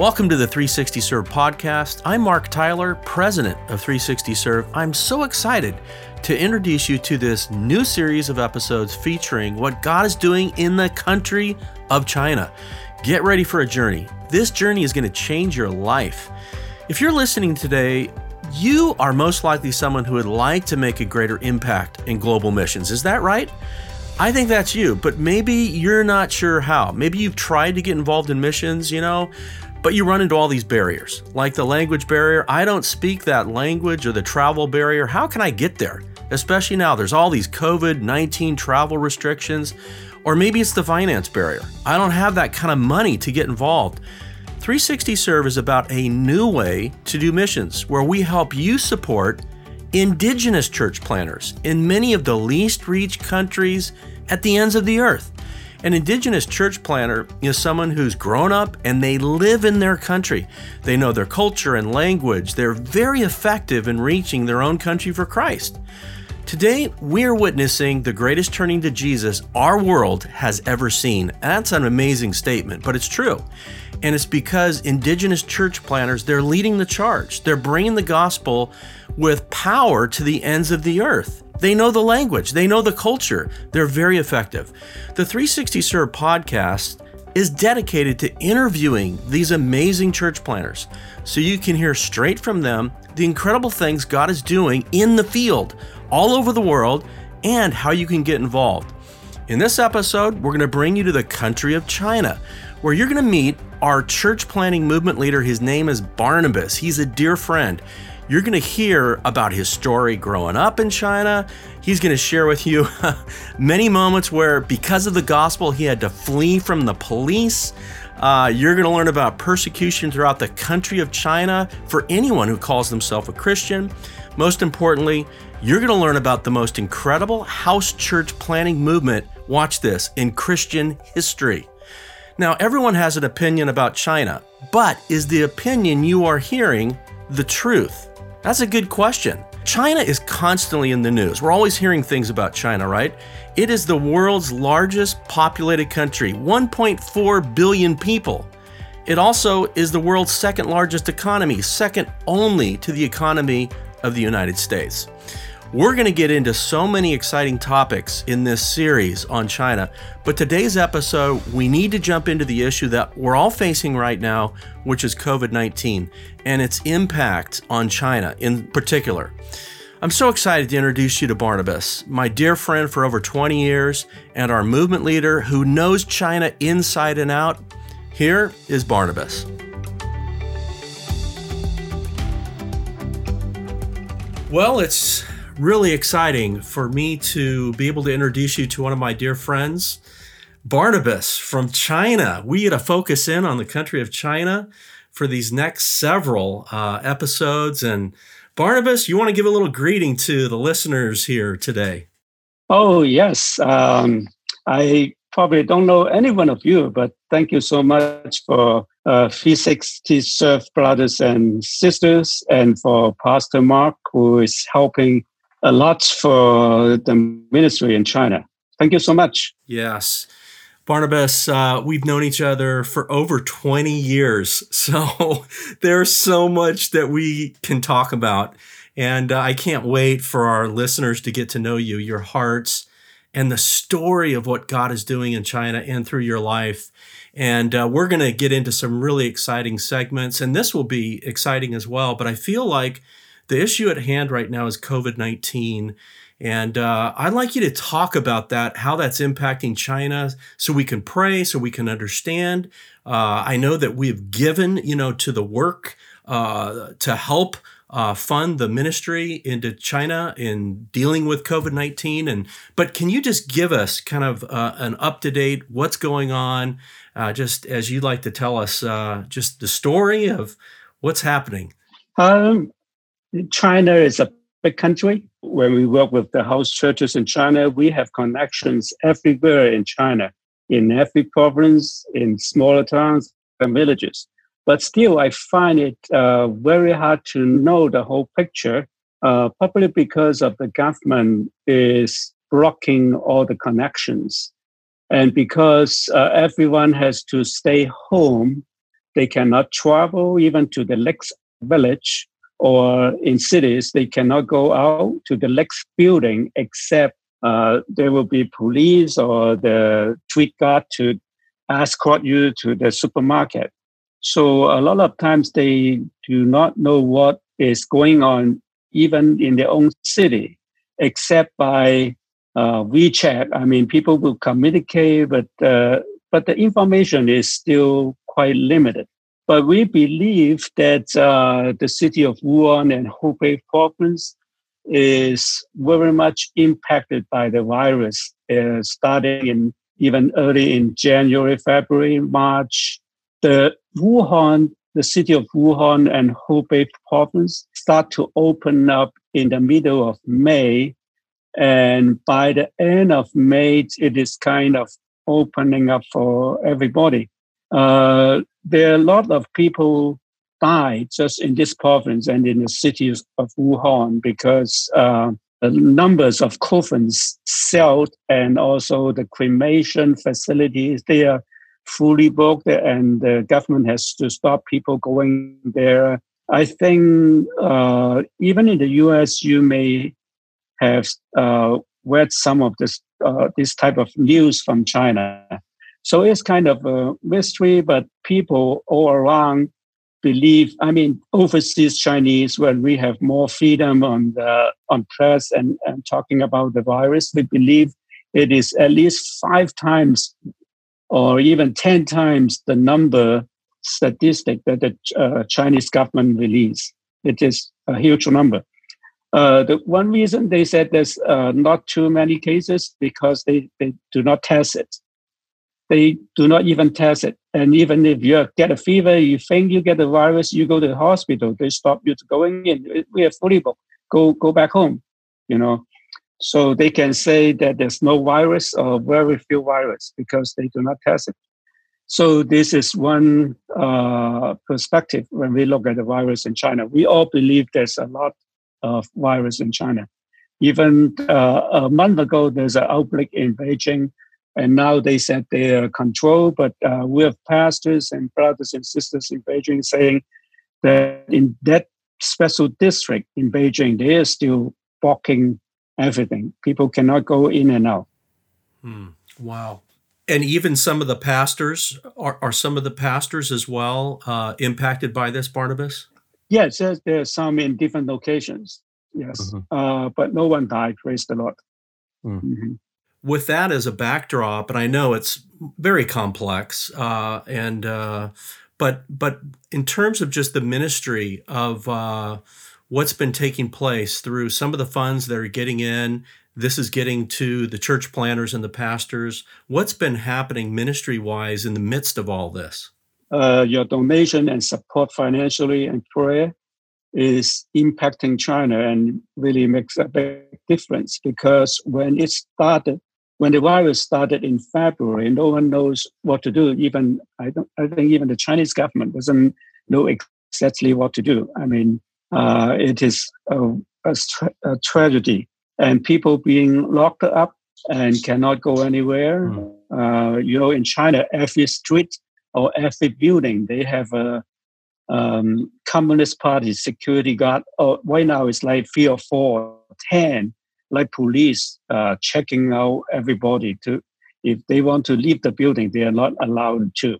Welcome to the 360 Serve podcast. I'm Mark Tyler, president of 360 Serve. I'm so excited to introduce you to this new series of episodes featuring what God is doing in the country of China. Get ready for a journey. This journey is going to change your life. If you're listening today, you are most likely someone who would like to make a greater impact in global missions. Is that right? I think that's you, but maybe you're not sure how. Maybe you've tried to get involved in missions, you know, but you run into all these barriers, like the language barrier. I don't speak that language or the travel barrier. How can I get there? Especially now, there's all these COVID 19 travel restrictions. Or maybe it's the finance barrier. I don't have that kind of money to get involved. 360 Serve is about a new way to do missions where we help you support indigenous church planters in many of the least reached countries at the ends of the earth. An indigenous church planter is someone who's grown up and they live in their country. They know their culture and language. They're very effective in reaching their own country for Christ. Today, we're witnessing the greatest turning to Jesus our world has ever seen. That's an amazing statement, but it's true. And it's because indigenous church planters, they're leading the charge. They're bringing the gospel with power to the ends of the earth. They know the language, they know the culture. They're very effective. The 360 Serve podcast is dedicated to interviewing these amazing church planters so you can hear straight from them the incredible things God is doing in the field all over the world and how you can get involved. In this episode, we're going to bring you to the country of China, where you're going to meet our church planting movement leader. His name is Barnabas. He's a dear friend. You're going to hear about his story growing up in China. He's going to share with you many moments where, because of the gospel, he had to flee from the police. Uh, you're going to learn about persecution throughout the country of China for anyone who calls themselves a Christian. Most importantly, you're going to learn about the most incredible house church planting movement, watch this, in Christian history. Now, everyone has an opinion about China, but is the opinion you are hearing the truth? That's a good question. China is constantly in the news. We're always hearing things about China, right? It is the world's largest populated country, 1.4 billion people. It also is the world's second largest economy, second only to the economy of the United States. We're going to get into so many exciting topics in this series on China, but today's episode, we need to jump into the issue that we're all facing right now, which is COVID 19 and its impact on China in particular. I'm so excited to introduce you to Barnabas, my dear friend for over 20 years and our movement leader who knows China inside and out. Here is Barnabas. Well, it's really exciting for me to be able to introduce you to one of my dear friends, Barnabas from China. We get to focus in on the country of China for these next several uh, episodes. And Barnabas, you want to give a little greeting to the listeners here today? Oh, yes. Um, I probably don't know any one of you, but thank you so much for uh, 360 Serve brothers and sisters and for Pastor Mark, who is helping a lot for the ministry in China. Thank you so much. Yes. Barnabas, uh, we've known each other for over 20 years. So there's so much that we can talk about. And uh, I can't wait for our listeners to get to know you, your hearts, and the story of what God is doing in China and through your life. And uh, we're going to get into some really exciting segments, and this will be exciting as well. But I feel like the issue at hand right now is COVID 19. And uh, I'd like you to talk about that, how that's impacting China, so we can pray, so we can understand. Uh, I know that we've given, you know, to the work uh, to help uh, fund the ministry into China in dealing with COVID nineteen. And but can you just give us kind of uh, an up to date what's going on, uh, just as you'd like to tell us, just the story of what's happening? Um, China is a big country. When we work with the house churches in China, we have connections everywhere in China, in every province, in smaller towns and villages. But still, I find it uh, very hard to know the whole picture, uh, probably because of the government is blocking all the connections. And because uh, everyone has to stay home They cannot travel even to the next village or in cities. They cannot go out to the next building except uh, there will be police or the street guard to escort you to the supermarket. So a lot of times they do not know what is going on even in their own city, except by uh, WeChat. I mean, people will communicate, but uh, but the information is still quite limited. But we believe that uh, the city of Wuhan and Hubei province is very much impacted by the virus, uh, starting in even early in January, February, March. The Wuhan, the city of Wuhan and Hubei province start to open up in the middle of May. And by the end of May, it is kind of opening up for everybody. Uh, there are a lot of people died just in this province and in the cities of Wuhan because uh, the numbers of coffins sold and also the cremation facilities they are fully booked and the government has to stop people going there. I think uh, even in the U.S. you may have uh, read some of this uh, this type of news from China. So it's kind of a mystery, but people all around believe. I mean, overseas Chinese, when we have more freedom on the on press and, and talking about the virus, we believe it is at least five times or even ten times the number statistic that the uh, Chinese government release. It is a huge number. Uh, the one reason they said there's uh, not too many cases because they, they do not test it. They do not even test it. And even if you get a fever, you think you get the virus, you go to the hospital, they stop you going in. We are fully booked. Go, go back home, you know. So they can say that there's no virus or very few virus because they do not test it. So this is one uh, perspective when we look at the virus in China. We all believe there's a lot of virus in China. Even uh, a month ago, there's an outbreak in Beijing, and now they said they are controlled. But uh, we have pastors and brothers and sisters in Beijing saying that in that special district in Beijing, they are still blocking everything. People cannot go in and out. Hmm. Wow. And even some of the pastors are, are some of the pastors as well uh, impacted by this, Barnabas? Yes, there's, there's some in different locations. Yes, mm-hmm. uh, but no one died. Praise the Lord. Mm. Mm-hmm. With that as a backdrop, and I know it's very complex, uh, and uh, but but in terms of just the ministry of uh, what's been taking place through some of the funds that are getting in, this is getting to the church planters and the pastors. What's been happening ministry wise in the midst of all this? uh, your donation and support financially and prayer is impacting China and really makes a big difference because when it started, when the virus started in February, no one knows what to do. Even I don't, I think even the Chinese government doesn't know exactly what to do. I mean, uh, it is a, a, a, tragedy, and people being locked up and cannot go anywhere. Mm. Uh, you know, in China, every street or every building they have a um, Communist Party security guard. Oh, right now it's like three or four, ten, like police uh, checking out everybody to if they want to leave the building, they are not allowed to.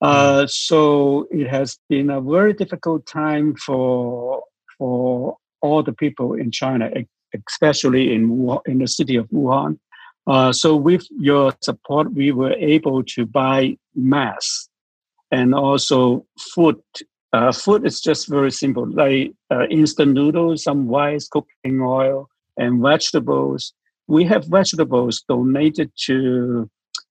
Uh, so it has been a very difficult time for for all the people in China, especially in in the city of Wuhan. Uh, so with your support, we were able to buy masks and also food. Uh, food is just very simple, like uh, instant noodles, some rice, cooking oil, and vegetables. We have vegetables donated to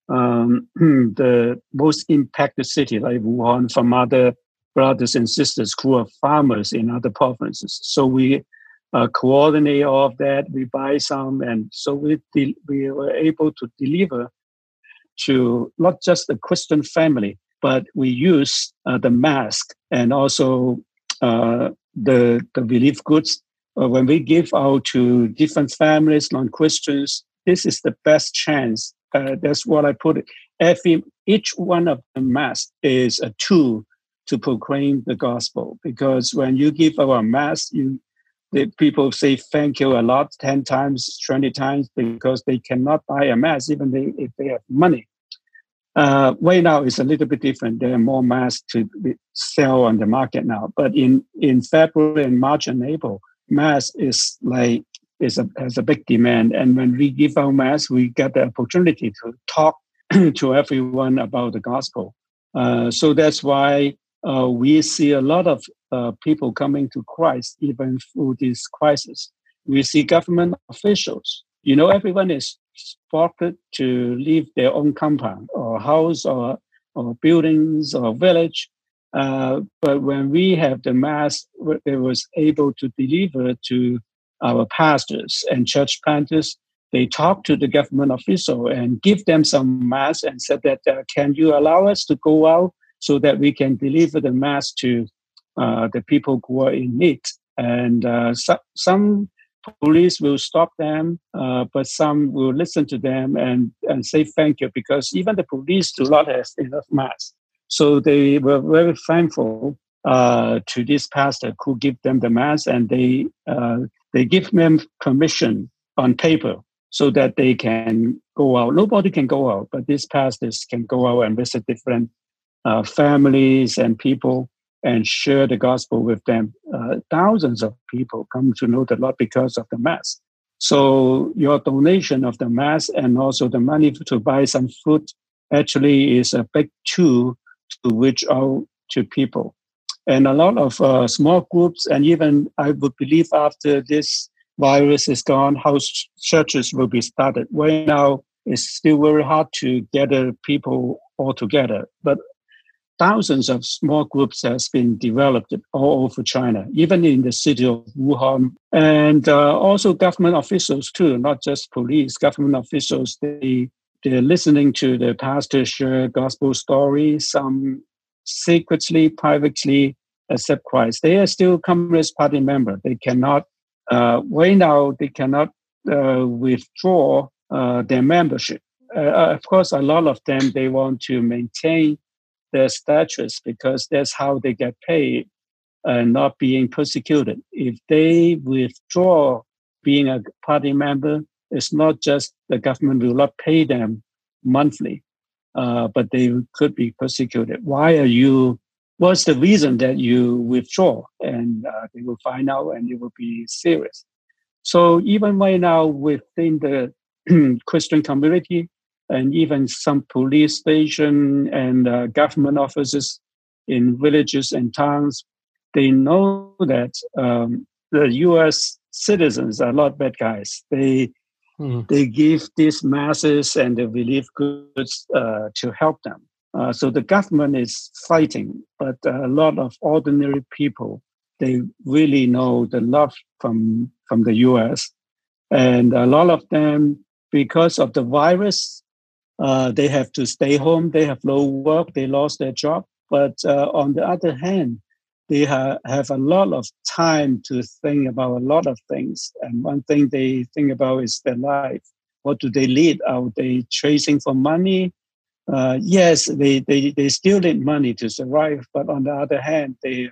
um, the most impacted city, like Wuhan, from other brothers and sisters who are farmers in other provinces. So we uh, coordinate all of that. We buy some, and so we de- we were able to deliver to not just the Christian family, but we use uh, the mask and also uh, the the relief goods when we give out to different families, non-Christians. This is the best chance. Uh, that's what I put it. Every each one of the mass is a tool to proclaim the gospel. Because when you give our mass, you the people say thank you a lot, 10 times, 20 times, because they cannot buy a mass, even they, if they have money. Uh, right now, it's a little bit different. There are more masks to sell on the market now. But in, in February and March and April, mass is like is a, has a big demand. And when we give our mass, we get the opportunity to talk to everyone about the gospel. Uh, so that's why uh, we see a lot of uh, people coming to Christ even through this crisis. We see government officials. You know, everyone is forced to leave their own compound or house or, or buildings or village. Uh, but when we have the mass, it was able to deliver to our pastors and church planters. They talk to the government official and give them some mass and said that, uh, can you allow us to go out so that we can deliver the mass to uh, the people who are in need. And uh, so, some police will stop them, uh, but some will listen to them and, and say thank you because even the police do not have enough mass. So they were very thankful uh, to this pastor who give them the mass and they uh, they give them permission on paper so that they can go out. Nobody can go out, but these pastors can go out and visit different uh, families and people and share the gospel with them. Uh, thousands of people come to know the Lord because of the Mass. So your donation of the Mass and also the money to buy some food actually is a big tool to reach out to people. And a lot of uh, small groups, and even I would believe after this virus is gone, house churches will be started. Right now, it's still very hard to gather people all together. But thousands of small groups has been developed all over China, even in the city of Wuhan, and uh, also government officials too, not just police. Government officials they listening to the pastor share gospel stories. Some secretly, privately accept Christ. They are still Communist Party member. They cannot uh, right now. They cannot uh, withdraw uh, their membership. Uh, of course, a lot of them they want to maintain their status because that's how they get paid and not being persecuted. If they withdraw being a party member, it's not just the government will not pay them monthly, uh, but they could be persecuted. Why are you? What's the reason that you withdraw? And uh, they will find out, and it will be serious. So even right now within the Christian community, and even some police station and uh, government offices in villages and towns, they know that um, the U.S. citizens are not bad guys. They mm. they give these masses and the relief goods uh, to help them. Uh, so the government is fighting, but a lot of ordinary people they really know the love from from the U.S. and a lot of them because of the virus uh, they have to stay home, they have no work, they lost their job. But uh, on the other hand, they ha- have a lot of time to think about a lot of things. And one thing they think about is their life. What do they lead? Are they chasing for money? Uh, yes, they, they, they still need money to survive. But on the other hand, they're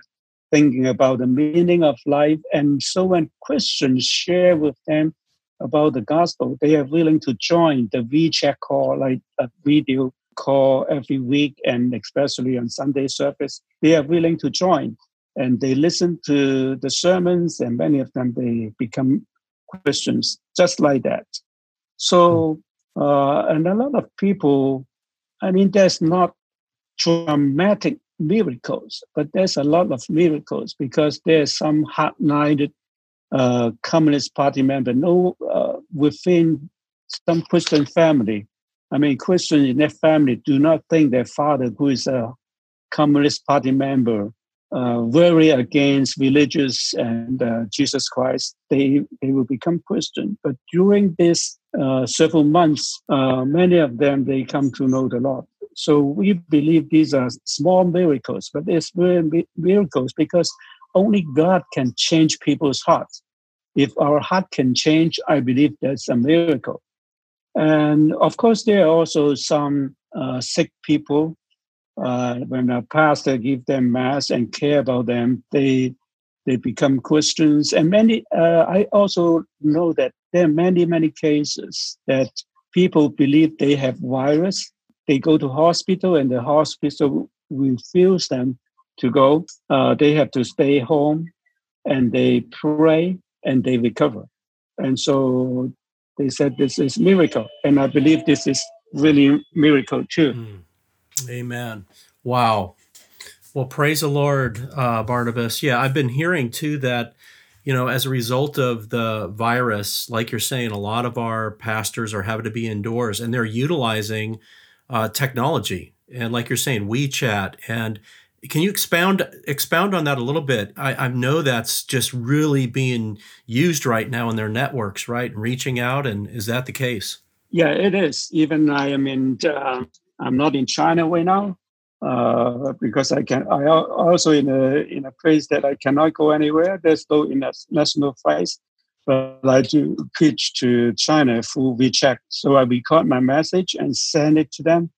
thinking about the meaning of life. And so when Christians share with them about the gospel, they are willing to join the WeChat call, like a video call every week, and especially on Sunday service. They are willing to join, and they listen to the sermons, and many of them they become Christians just like that. So, uh, and a lot of people, I mean, there's not dramatic miracles, but there's a lot of miracles because there's some hard-minded uh, Communist Party member, no, uh, within some Christian family. I mean, Christians in their family do not think their father, who is a Communist Party member, uh, very against religious and uh, Jesus Christ, they, they will become Christian. But during this uh, several months, uh, many of them, they come to know the Lord. So we believe these are small miracles, but it's miracles because only God can change people's hearts. If our heart can change, I believe that's a miracle. And of course, there are also some uh, sick people uh, when a pastor give them mass and care about them, they they become Christians. And many, uh, I also know that there are many, many cases that people believe they have virus. They go to hospital, and the hospital refuse them to go. Uh, they have to stay home, and they pray, and they recover. And so they said this is miracle, and I believe this is really miracle too. Mm. Amen. Wow. Well, praise the Lord, uh, Barnabas. Yeah, I've been hearing too that, you know, as a result of the virus, like you're saying, a lot of our pastors are having to be indoors and they're utilizing uh, technology. And like you're saying, WeChat. And can you expound expound on that a little bit? I, I know that's just really being used right now in their networks, right? And reaching out. And is that the case? Yeah, it is. Even I am in. Uh, I'm not in China right now uh, because I can. I also in a in a place that I cannot go anywhere. There's no international flights, but I do pitch to China through WeChat. So I record my message and send it to them,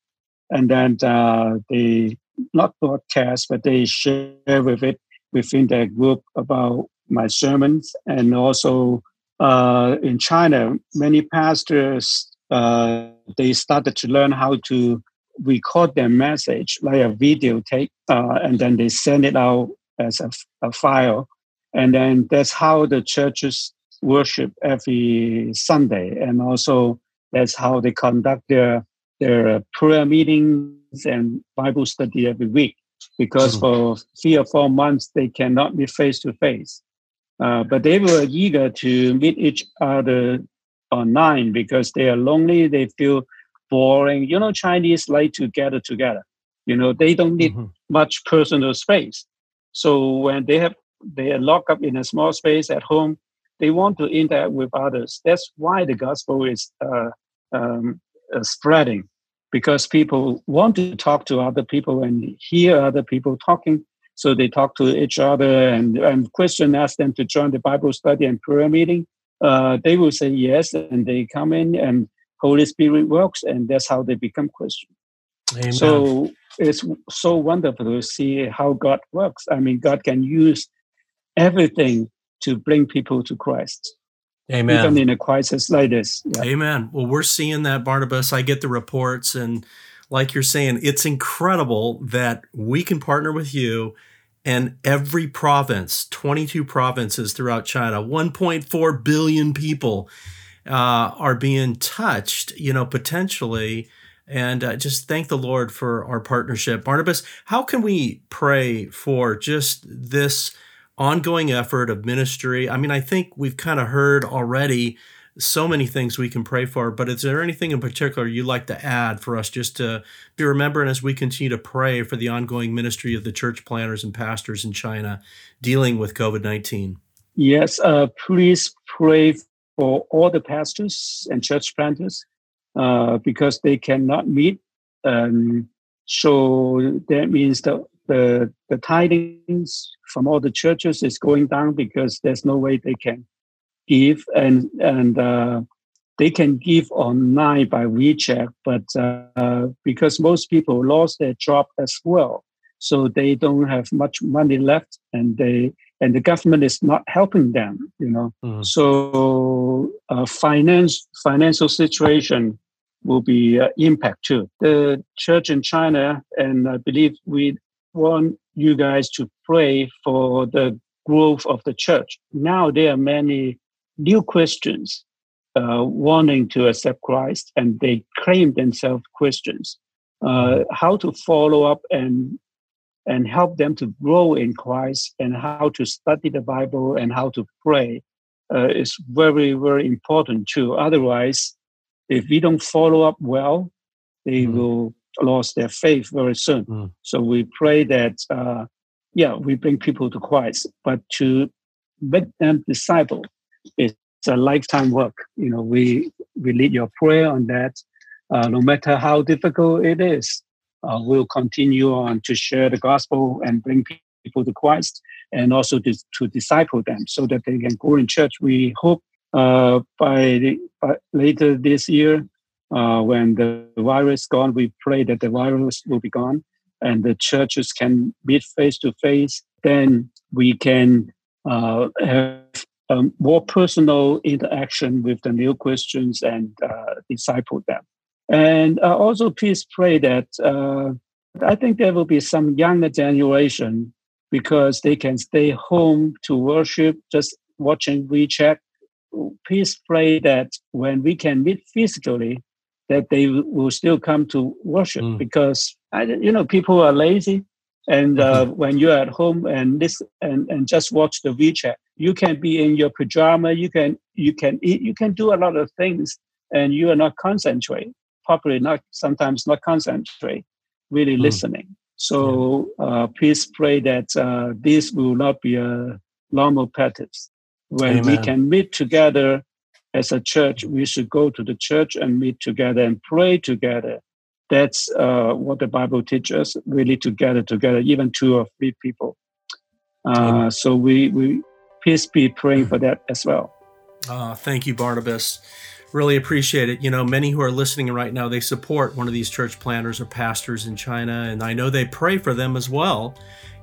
and then uh, they not broadcast, but they share with it within their group about my sermons and also uh, in China, many pastors uh, they started to learn how to record their message like a video tape, uh, and then they send it out as a, a, file, and then that's how the churches worship every Sunday, and also that's how they conduct their their prayer meetings and Bible study every week. Because mm-hmm. for three or four months they cannot meet face to face, but they were eager to meet each other online because they are lonely, they feel boring. You know, Chinese like to gather together. You know, they don't need mm-hmm. much personal space. So when they have they are locked up in a small space at home, they want to interact with others. That's why the gospel is uh, um, uh, spreading, because people want to talk to other people and hear other people talking. So they talk to each other, and, and Christian ask them to join the Bible study and prayer meeting uh, they will say yes, and they come in, and Holy Spirit works, and that's how they become Christian. Amen. So it's so wonderful to see how God works. I mean, God can use everything to bring people to Christ. Amen. Even in a crisis like this. Yeah. Amen. Well, we're seeing that, Barnabas. I get the reports, and like you're saying, it's incredible that we can partner with you and every province, 22 provinces throughout China, 1.4 billion people uh, are being touched, you know, potentially. And uh, just thank the Lord for our partnership. Barnabas, how can we pray for just this ongoing effort of ministry? I mean, I think we've kind of heard already so many things we can pray for, but is there anything in particular you'd like to add for us just to be remembering as we continue to pray for the ongoing ministry of the church planters and pastors in China dealing with COVID 19? Yes, uh, please pray for all the pastors and church planters uh, because they cannot meet. Um, so that means that the, the tidings from all the churches is going down because there's no way they can give and and uh, they can give online by WeChat, but uh, because most people lost their job as well, so they don't have much money left, and they and the government is not helping them. You know, mm. so uh, finance financial situation will be uh, impact too. The church in China, and I believe we want you guys to pray for the growth of the church. Now there are many new Christians uh, wanting to accept Christ, and they claim themselves Christians. Uh, how to follow up and and help them to grow in Christ, and how to study the Bible and how to pray uh, is very very important too. Otherwise, if we don't follow up well, they mm. will lose their faith very soon. Mm. So we pray that uh, yeah, we bring people to Christ, but to make them disciple it's a lifetime work. You know, we we need your prayer on that. Uh, no matter how difficult it is, uh, we'll continue on to share the gospel and bring people to Christ, and also to, to disciple them so that they can go in church. We hope uh, by, the, by later this year, uh, when the virus gone, we pray that the virus will be gone, and the churches can meet face to face, then we can uh, have a more personal interaction with the new Christians and uh, disciple them. And uh, also, please pray that uh, I think there will be some younger generation because they can stay home to worship, just watching WeChat. Please pray that when we can meet physically, that they will still come to worship mm. because you know people are lazy, and uh, mm-hmm. when you're at home and this and, and just watch the WeChat, you can be in your pajama, you can you can eat, you can do a lot of things, and you are not concentrate. Probably not sometimes not concentrate, really mm. listening. So uh, please pray that uh, this will not be a normal practice. When Amen. we can meet together as a church, we should go to the church and meet together and pray together. That's uh, what the Bible teaches really together, together, even two or three people. Uh, so we, we please be praying for that as well. Uh, thank you, Barnabas. Really appreciate it. You know, many who are listening right now, they support one of these church planters or pastors in China, and I know they pray for them as well.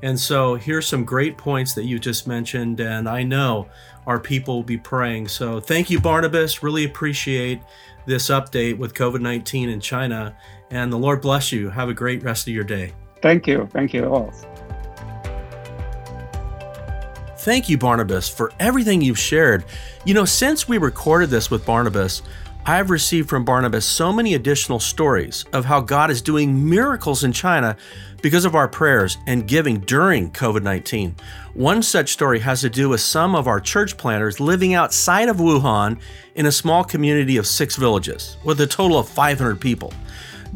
And so here's some great points that you just mentioned, and I know our people will be praying. So thank you, Barnabas. Really appreciate this update with COVID 19 in China. And the Lord bless you. Have a great rest of your day. Thank you. Thank you all. Thank you, Barnabas, for everything you've shared. You know, since we recorded this with Barnabas, I've received from Barnabas so many additional stories of how God is doing miracles in China because of our prayers and giving during COVID 19. One such story has to do with some of our church planters living outside of Wuhan in a small community of six villages with a total of 500 people.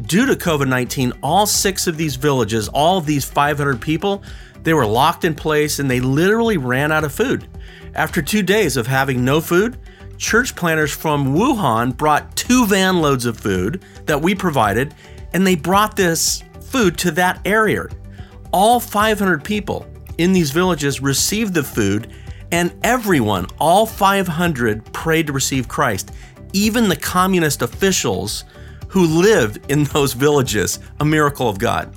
Due to COVID 19, all six of these villages, all of these 500 people, they were locked in place and they literally ran out of food. After two days of having no food, church planters from Wuhan brought two van loads of food that we provided, and they brought this food to that area. All 500 people in these villages received the food, and everyone, all 500, prayed to receive Christ. Even the communist officials who lived in those villages, a miracle of God.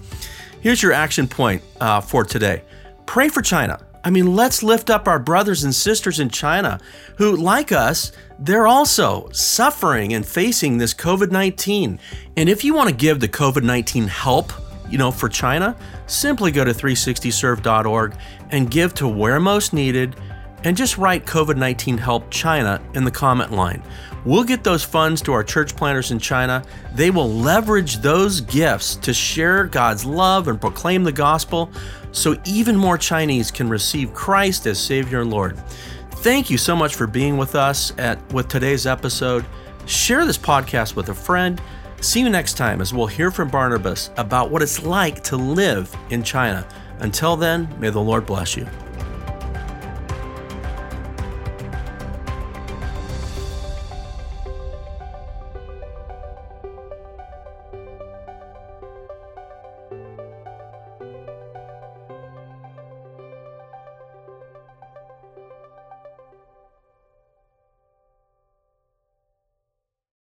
Here's your action point uh, for today pray for China. I mean, let's lift up our brothers and sisters in China who, like us, they're also suffering and facing this COVID 19. And if you want to give the COVID 19 help, you know, for China, simply go to 360serve.org and give to where most needed and just write COVID 19 help China in the comment line. We'll get those funds to our church planters in China. They will leverage those gifts to share God's love and proclaim the gospel so even more Chinese can receive Christ as Savior and Lord. Thank you so much for being with us at with today's episode. Share this podcast with a friend. See you next time as we'll hear from Barnabas about what it's like to live in China. Until then, may the Lord bless you.